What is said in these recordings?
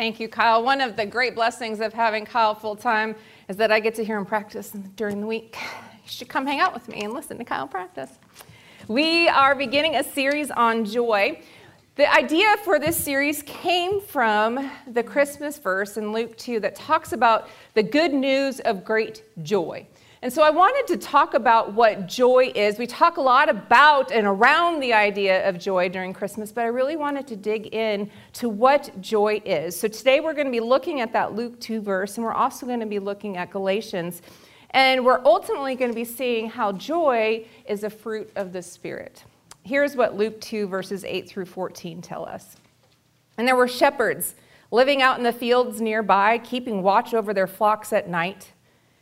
Thank you, Kyle. One of the great blessings of having Kyle full time is that I get to hear him practice during the week. You should come hang out with me and listen to Kyle practice. We are beginning a series on joy. The idea for this series came from the Christmas verse in Luke 2 that talks about the good news of great joy. And so I wanted to talk about what joy is. We talk a lot about and around the idea of joy during Christmas, but I really wanted to dig in to what joy is. So today we're going to be looking at that Luke 2 verse, and we're also going to be looking at Galatians. And we're ultimately going to be seeing how joy is a fruit of the Spirit. Here's what Luke 2, verses 8 through 14 tell us. And there were shepherds living out in the fields nearby, keeping watch over their flocks at night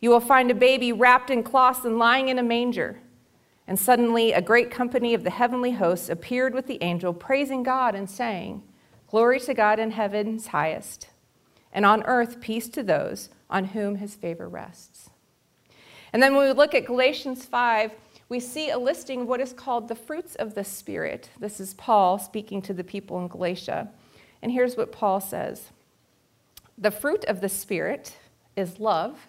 You will find a baby wrapped in cloths and lying in a manger. And suddenly, a great company of the heavenly hosts appeared with the angel, praising God and saying, Glory to God in heaven's highest, and on earth peace to those on whom his favor rests. And then when we look at Galatians 5, we see a listing of what is called the fruits of the Spirit. This is Paul speaking to the people in Galatia. And here's what Paul says The fruit of the Spirit is love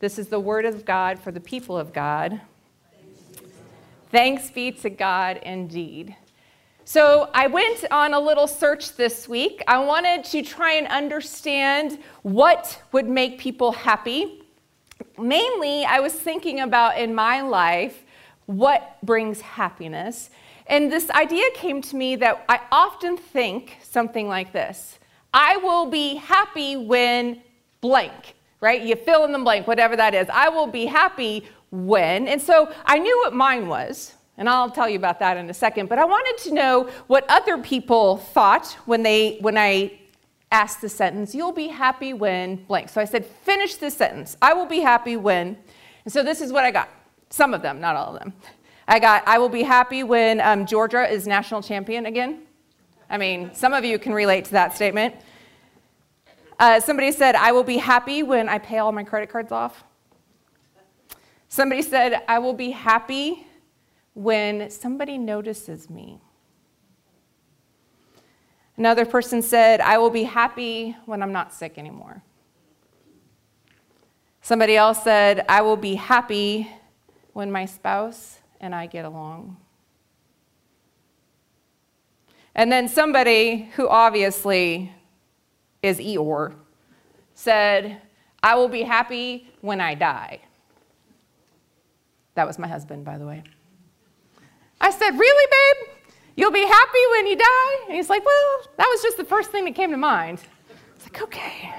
This is the word of God for the people of God. Thanks be to God indeed. So, I went on a little search this week. I wanted to try and understand what would make people happy. Mainly, I was thinking about in my life what brings happiness. And this idea came to me that I often think something like this I will be happy when blank right? You fill in the blank, whatever that is. I will be happy when. And so I knew what mine was, and I'll tell you about that in a second. But I wanted to know what other people thought when they when I asked the sentence, "You'll be happy when blank." So I said, "Finish this sentence. I will be happy when." And so this is what I got. Some of them, not all of them. I got, "I will be happy when um, Georgia is national champion again." I mean, some of you can relate to that statement. Uh, somebody said, I will be happy when I pay all my credit cards off. Somebody said, I will be happy when somebody notices me. Another person said, I will be happy when I'm not sick anymore. Somebody else said, I will be happy when my spouse and I get along. And then somebody who obviously is Eeyore, said, I will be happy when I die. That was my husband, by the way. I said, Really, babe? You'll be happy when you die? And he's like, Well, that was just the first thing that came to mind. It's like, Okay.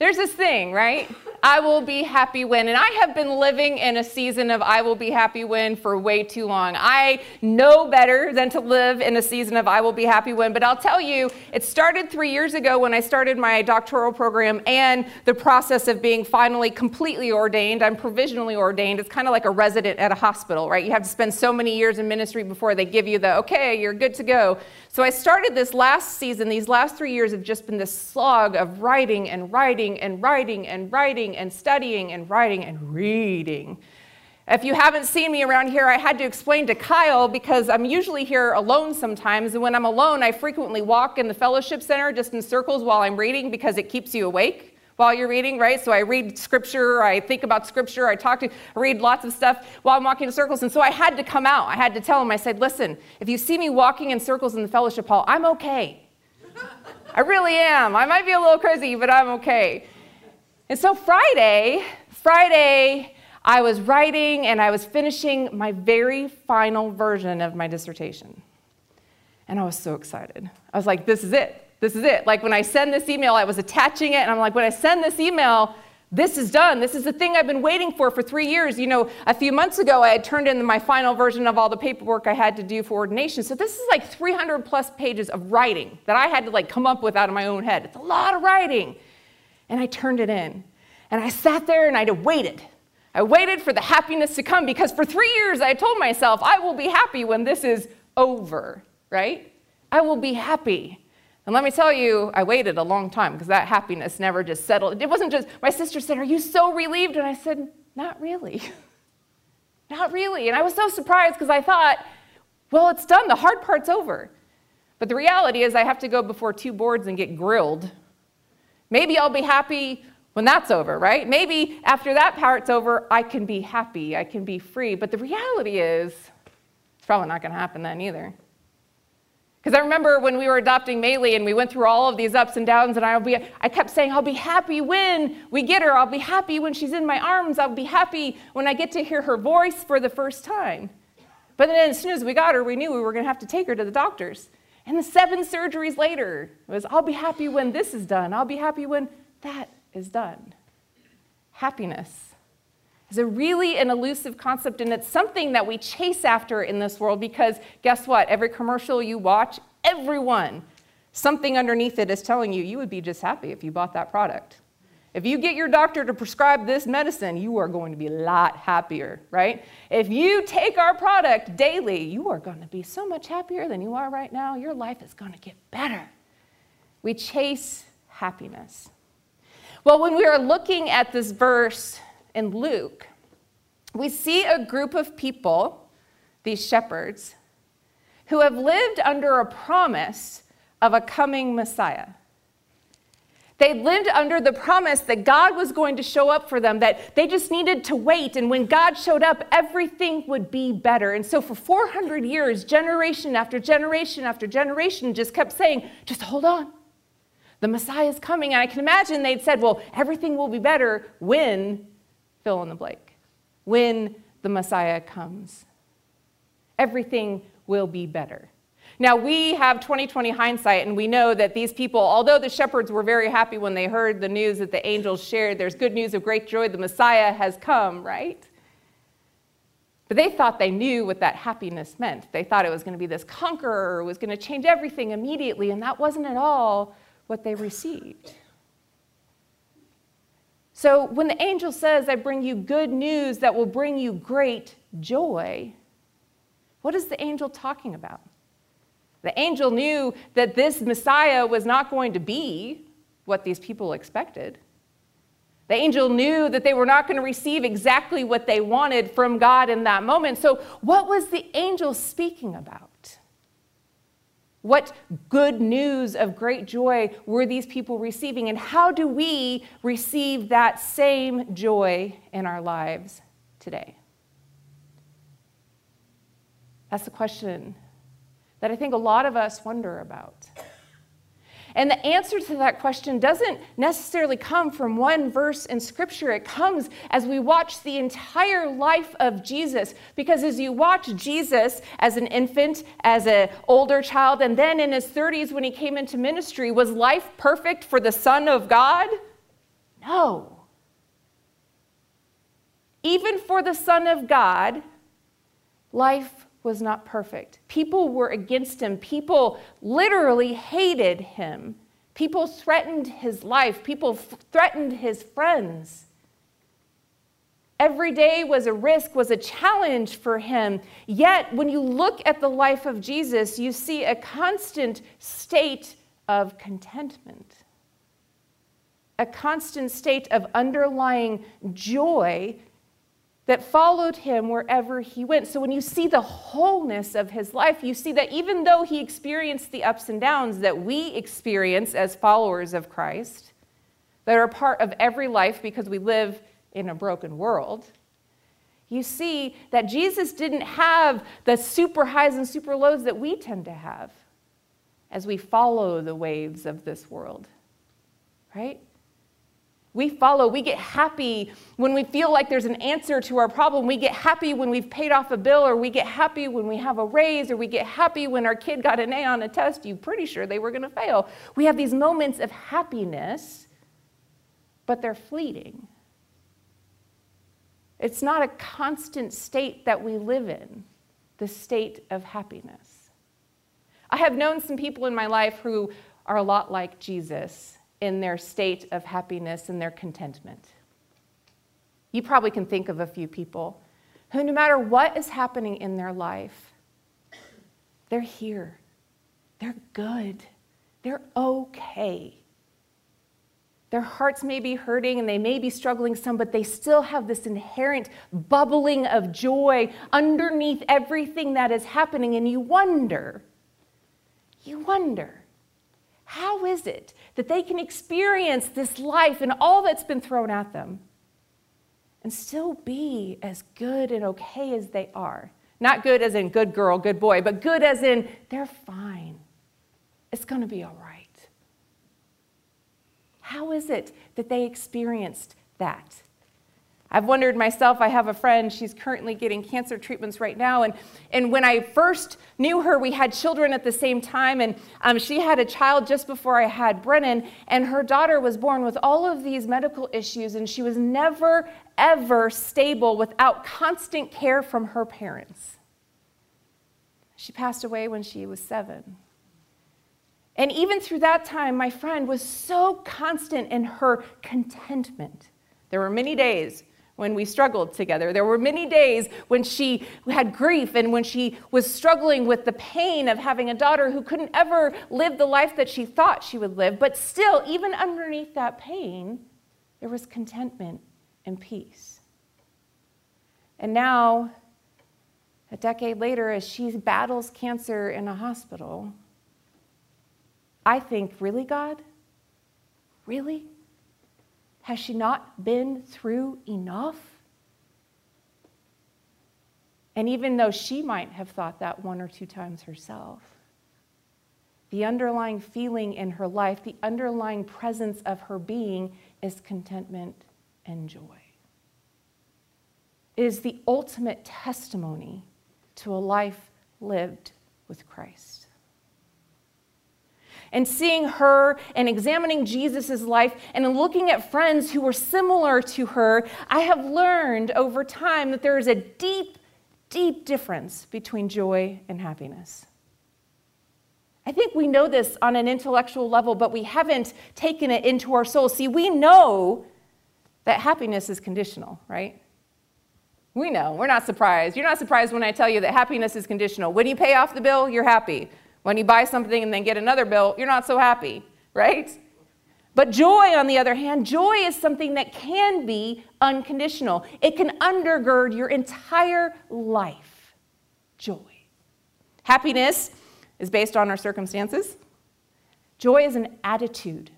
There's this thing, right? I will be happy when. And I have been living in a season of I will be happy when for way too long. I know better than to live in a season of I will be happy when. But I'll tell you, it started three years ago when I started my doctoral program and the process of being finally completely ordained. I'm provisionally ordained. It's kind of like a resident at a hospital, right? You have to spend so many years in ministry before they give you the, okay, you're good to go. So I started this last season, these last three years have just been this slog of writing and writing and writing and writing and studying and writing and reading. If you haven't seen me around here, I had to explain to Kyle because I'm usually here alone sometimes. And when I'm alone, I frequently walk in the fellowship center just in circles while I'm reading because it keeps you awake while you're reading, right? So I read scripture, I think about scripture, I talk to, I read lots of stuff while I'm walking in circles. And so I had to come out. I had to tell him, I said, listen, if you see me walking in circles in the fellowship hall, I'm okay. I really am. I might be a little crazy, but I'm okay. And so Friday, Friday, I was writing and I was finishing my very final version of my dissertation. And I was so excited. I was like, this is it. This is it. Like when I send this email, I was attaching it, and I'm like, when I send this email, this is done. This is the thing I've been waiting for for three years. You know, a few months ago, I had turned in my final version of all the paperwork I had to do for ordination. So this is like 300 plus pages of writing that I had to like come up with out of my own head. It's a lot of writing. And I turned it in. And I sat there and I waited. I waited for the happiness to come because for three years I told myself, I will be happy when this is over, right? I will be happy. And let me tell you, I waited a long time because that happiness never just settled. It wasn't just, my sister said, Are you so relieved? And I said, Not really. Not really. And I was so surprised because I thought, Well, it's done. The hard part's over. But the reality is, I have to go before two boards and get grilled. Maybe I'll be happy when that's over, right? Maybe after that part's over, I can be happy, I can be free. But the reality is, it's probably not going to happen then either. Because I remember when we were adopting Maylee and we went through all of these ups and downs, and I'll be, I kept saying, I'll be happy when we get her. I'll be happy when she's in my arms. I'll be happy when I get to hear her voice for the first time. But then as soon as we got her, we knew we were going to have to take her to the doctors. And the seven surgeries later it was, I'll be happy when this is done. I'll be happy when that is done. Happiness is a really an elusive concept, and it's something that we chase after in this world because guess what? Every commercial you watch, everyone, something underneath it is telling you you would be just happy if you bought that product. If you get your doctor to prescribe this medicine, you are going to be a lot happier, right? If you take our product daily, you are going to be so much happier than you are right now. Your life is going to get better. We chase happiness. Well, when we are looking at this verse in Luke, we see a group of people, these shepherds, who have lived under a promise of a coming Messiah. They lived under the promise that God was going to show up for them, that they just needed to wait. And when God showed up, everything would be better. And so for 400 years, generation after generation after generation just kept saying, just hold on. The Messiah is coming. And I can imagine they'd said, well, everything will be better when, fill in the blank, when the Messiah comes. Everything will be better. Now, we have 2020 hindsight, and we know that these people, although the shepherds were very happy when they heard the news that the angels shared, there's good news of great joy, the Messiah has come, right? But they thought they knew what that happiness meant. They thought it was going to be this conqueror, who was going to change everything immediately, and that wasn't at all what they received. So when the angel says, I bring you good news that will bring you great joy, what is the angel talking about? The angel knew that this Messiah was not going to be what these people expected. The angel knew that they were not going to receive exactly what they wanted from God in that moment. So, what was the angel speaking about? What good news of great joy were these people receiving? And how do we receive that same joy in our lives today? That's the question that I think a lot of us wonder about. And the answer to that question doesn't necessarily come from one verse in Scripture. It comes as we watch the entire life of Jesus. Because as you watch Jesus as an infant, as an older child, and then in his 30s when he came into ministry, was life perfect for the Son of God? No. Even for the Son of God, life was not perfect. People were against him. People literally hated him. People threatened his life. People f- threatened his friends. Every day was a risk, was a challenge for him. Yet, when you look at the life of Jesus, you see a constant state of contentment, a constant state of underlying joy that followed him wherever he went. So when you see the wholeness of his life, you see that even though he experienced the ups and downs that we experience as followers of Christ, that are part of every life because we live in a broken world, you see that Jesus didn't have the super highs and super lows that we tend to have as we follow the waves of this world, right? We follow. We get happy when we feel like there's an answer to our problem. We get happy when we've paid off a bill, or we get happy when we have a raise, or we get happy when our kid got an A on a test. You're pretty sure they were going to fail. We have these moments of happiness, but they're fleeting. It's not a constant state that we live in, the state of happiness. I have known some people in my life who are a lot like Jesus in their state of happiness and their contentment. You probably can think of a few people who, no matter what is happening in their life, they're here. They're good. They're okay. Their hearts may be hurting and they may be struggling some, but they still have this inherent bubbling of joy underneath everything that is happening. And you wonder, you wonder, how is it that they can experience this life and all that's been thrown at them and still be as good and okay as they are? Not good as in good girl, good boy, but good as in they're fine. It's going to be all right. How is it that they experienced that? I've wondered myself. I have a friend, she's currently getting cancer treatments right now. And, and when I first knew her, we had children at the same time. And um, she had a child just before I had Brennan. And her daughter was born with all of these medical issues. And she was never, ever stable without constant care from her parents. She passed away when she was seven. And even through that time, my friend was so constant in her contentment. There were many days when we struggled together. There were many days when she had grief and when she was struggling with the pain of having a daughter who couldn't ever live the life that she thought she would live. But still, even underneath that pain, there was contentment and peace. And now, a decade later, as she battles cancer in a hospital, I think, really, God? Really? Has she not been through enough? And even though she might have thought that one or two times herself, the underlying feeling in her life, the underlying presence of her being is contentment and joy. It is the ultimate testimony to a life lived with Christ and seeing her and examining Jesus' life and looking at friends who were similar to her, I have learned over time that there is a deep, deep difference between joy and happiness. I think we know this on an intellectual level, but we haven't taken it into our soul. See, we know that happiness is conditional, right? We know. We're not surprised. You're not surprised when I tell you that happiness is conditional. When you pay off the bill, you're happy. When you buy something and then get another bill, you're not so happy, right? But joy, on the other hand, joy is something that can be unconditional. It can undergird your entire life. Joy. Happiness is based on our circumstances. Joy is an attitude.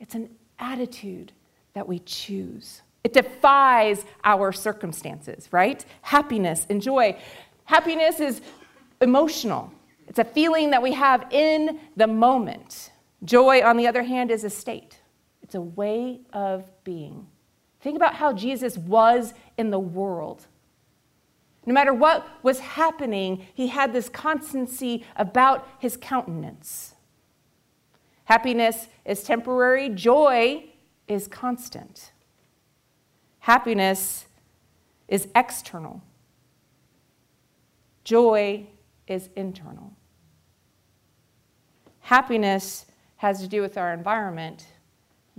It's an attitude that we choose. It defies our circumstances, right? Happiness and joy. Happiness is emotional. It's a feeling that we have in the moment. Joy, on the other hand, is a state, it's a way of being. Think about how Jesus was in the world. No matter what was happening, he had this constancy about his countenance. Happiness is temporary, joy is constant. Happiness is external, joy is internal. Happiness has to do with our environment,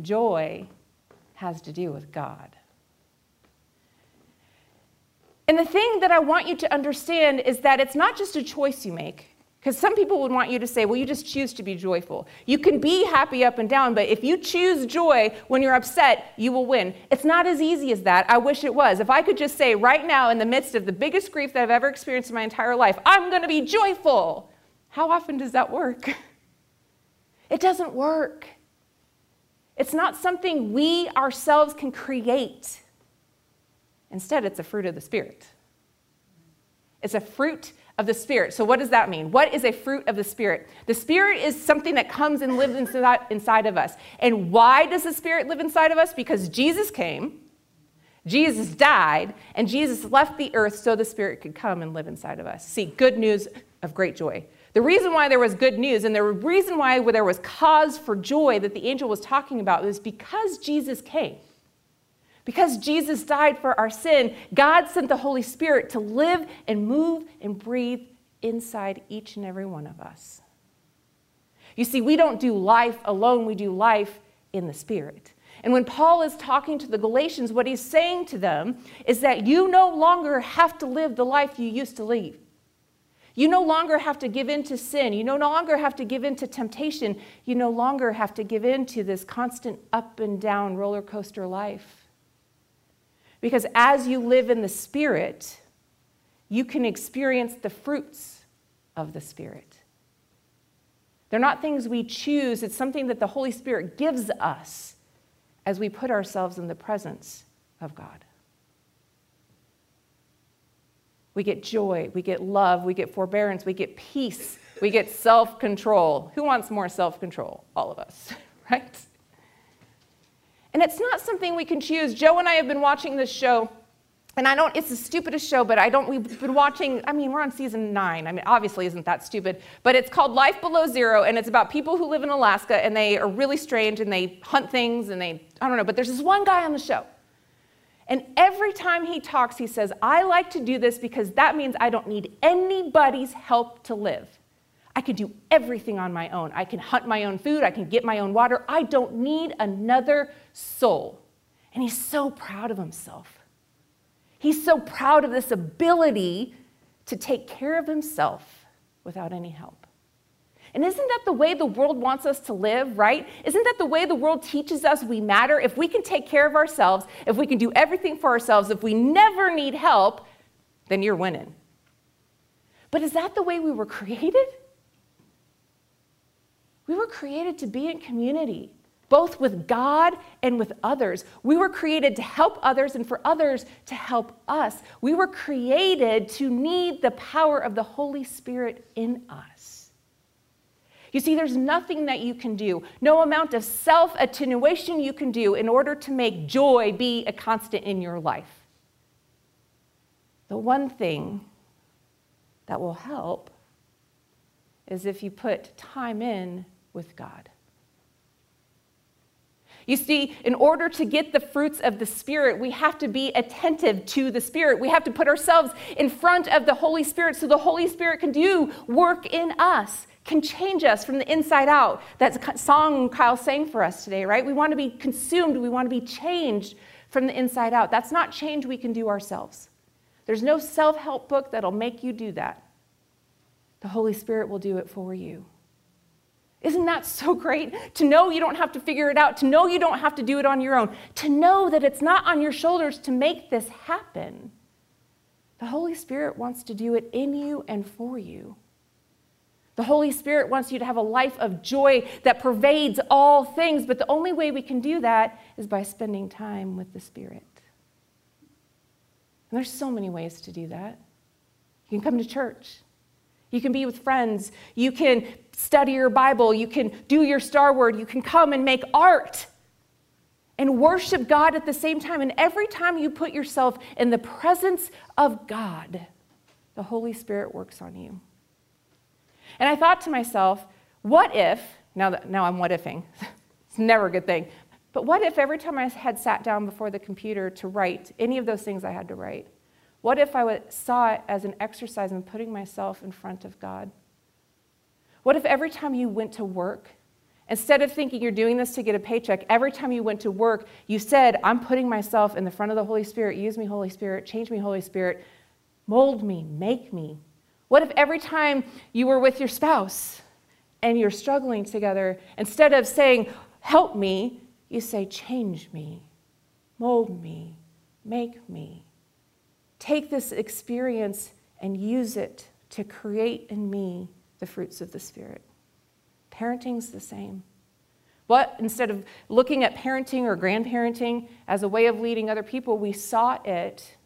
joy has to do with God. And the thing that I want you to understand is that it's not just a choice you make. Because some people would want you to say, well, you just choose to be joyful. You can be happy up and down, but if you choose joy when you're upset, you will win. It's not as easy as that. I wish it was. If I could just say right now, in the midst of the biggest grief that I've ever experienced in my entire life, I'm going to be joyful. How often does that work? It doesn't work. It's not something we ourselves can create. Instead, it's a fruit of the Spirit. It's a fruit of the Spirit. So, what does that mean? What is a fruit of the Spirit? The Spirit is something that comes and lives inside, of us. And why does the Spirit live inside of us? Because Jesus came, Jesus died, and Jesus left the earth so the Spirit could come and live inside of us. See, good news of great joy. The reason why there was good news and the reason why there was cause for joy that the angel was talking about was because Jesus came. Because Jesus died for our sin, God sent the Holy Spirit to live and move and breathe inside each and every one of us. You see, we don't do life alone, we do life in the Spirit. And when Paul is talking to the Galatians, what he's saying to them is that you no longer have to live the life you used to live. You no longer have to give in to sin. You no longer have to give in to temptation. You no longer have to give in to this constant up and down roller coaster life. Because as you live in the Spirit, you can experience the fruits of the Spirit. They're not things we choose, it's something that the Holy Spirit gives us as we put ourselves in the presence of God. We get joy, we get love, we get forbearance, we get peace, we get self control. Who wants more self control? All of us, right? And it's not something we can choose. Joe and I have been watching this show, and I don't, it's the stupidest show, but I don't, we've been watching, I mean, we're on season nine. I mean, obviously isn't that stupid, but it's called Life Below Zero, and it's about people who live in Alaska, and they are really strange, and they hunt things, and they, I don't know, but there's this one guy on the show. And every time he talks, he says, I like to do this because that means I don't need anybody's help to live. I can do everything on my own. I can hunt my own food. I can get my own water. I don't need another soul. And he's so proud of himself. He's so proud of this ability to take care of himself without any help. And isn't that the way the world wants us to live, right? Isn't that the way the world teaches us we matter? If we can take care of ourselves, if we can do everything for ourselves, if we never need help, then you're winning. But is that the way we were created? We were created to be in community, both with God and with others. We were created to help others and for others to help us. We were created to need the power of the Holy Spirit in us. You see, there's nothing that you can do, no amount of self attenuation you can do in order to make joy be a constant in your life. The one thing that will help is if you put time in with God. You see, in order to get the fruits of the Spirit, we have to be attentive to the Spirit. We have to put ourselves in front of the Holy Spirit so the Holy Spirit can do work in us, can change us from the inside out. That's a song Kyle sang for us today, right? We want to be consumed, we want to be changed from the inside out. That's not change we can do ourselves. There's no self help book that'll make you do that. The Holy Spirit will do it for you. Isn't that so great? To know you don't have to figure it out, to know you don't have to do it on your own, to know that it's not on your shoulders to make this happen. The Holy Spirit wants to do it in you and for you. The Holy Spirit wants you to have a life of joy that pervades all things, but the only way we can do that is by spending time with the Spirit. And there's so many ways to do that. You can come to church. You can be with friends. You can study your Bible. You can do your Star Word. You can come and make art and worship God at the same time. And every time you put yourself in the presence of God, the Holy Spirit works on you. And I thought to myself, what if, now, that, now I'm what ifing, it's never a good thing, but what if every time I had sat down before the computer to write any of those things I had to write, what if I saw it as an exercise in putting myself in front of God? What if every time you went to work, instead of thinking you're doing this to get a paycheck, every time you went to work, you said, I'm putting myself in the front of the Holy Spirit. Use me, Holy Spirit. Change me, Holy Spirit. Mold me. Make me. What if every time you were with your spouse and you're struggling together, instead of saying, Help me, you say, Change me, mold me, make me. Take this experience and use it to create in me the fruits of the Spirit. Parenting's the same. What, instead of looking at parenting or grandparenting as a way of leading other people, we saw it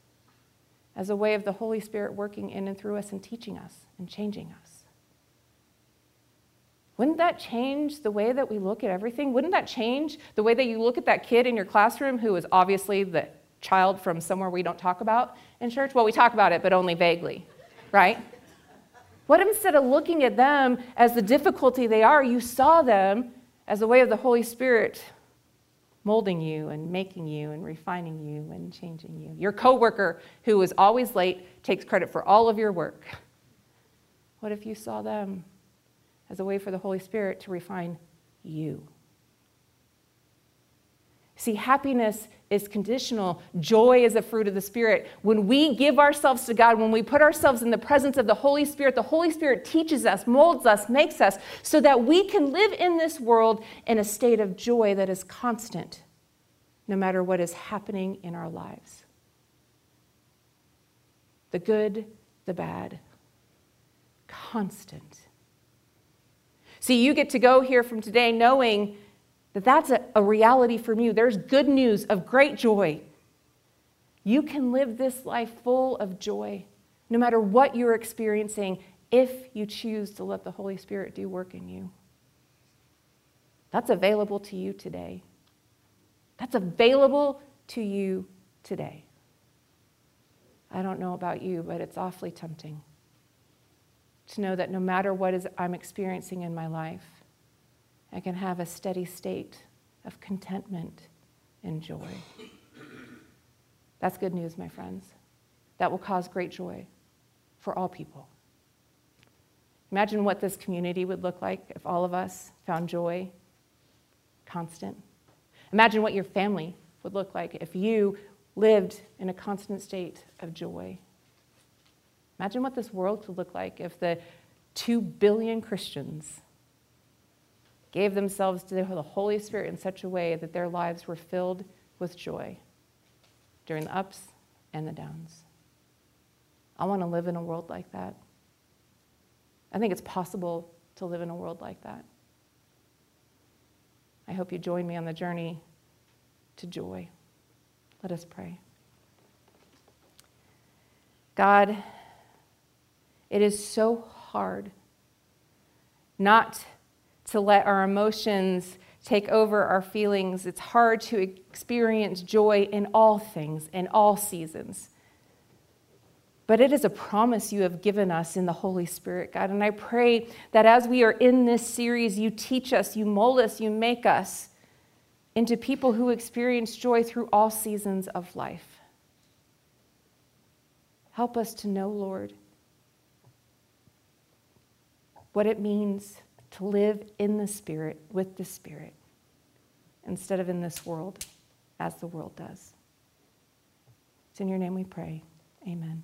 as a way of the Holy Spirit working in and through us and teaching us and changing us. Wouldn't that change the way that we look at everything? Wouldn't that change the way that you look at that kid in your classroom who is obviously the child from somewhere we don't talk about in church? Well, we talk about it, but only vaguely, right? What if instead of looking at them as the difficulty they are, you saw them as a way of the Holy Spirit molding you and making you and refining you and changing you. Your coworker who is always late takes credit for all of your work. What if you saw them as a way for the Holy Spirit to refine you? See, happiness is conditional. Joy is a fruit of the Spirit. When we give ourselves to God, when we put ourselves in the presence of the Holy Spirit, the Holy Spirit teaches us, molds us, makes us, so that we can live in this world in a state of joy that is constant, no matter what is happening in our lives. The good, the bad, constant. See, you get to go here from today knowing that that's a, a reality from you. There's good news of great joy. You can live this life full of joy, no matter what you're experiencing, if you choose to let the Holy Spirit do work in you. That's available to you today. That's available to you today. I don't know about you, but it's awfully tempting to know that no matter what is I'm experiencing in my life, I can have a steady state of contentment and joy. That's good news, my friends. That will cause great joy for all people. Imagine what this community would look like if all of us found joy constant. Imagine what your family would look like if you lived in a constant state of joy. Imagine what this world could look like if the two billion Christians gave themselves to the Holy Spirit in such a way that their lives were filled with joy during the ups and the downs. I want to live in a world like that. I think it's possible to live in a world like that. I hope you join me on the journey to joy. Let us pray. God, it is so hard not to let our emotions take over our feelings. It's hard to experience joy in all things, in all seasons. But it is a promise you have given us in the Holy Spirit, God. And I pray that as we are in this series, you teach us, you mold us, you make us into people who experience joy through all seasons of life. Help us to know, Lord, what it means to live in the Spirit, with the Spirit, instead of in this world as the world does. It's in your name we pray. Amen.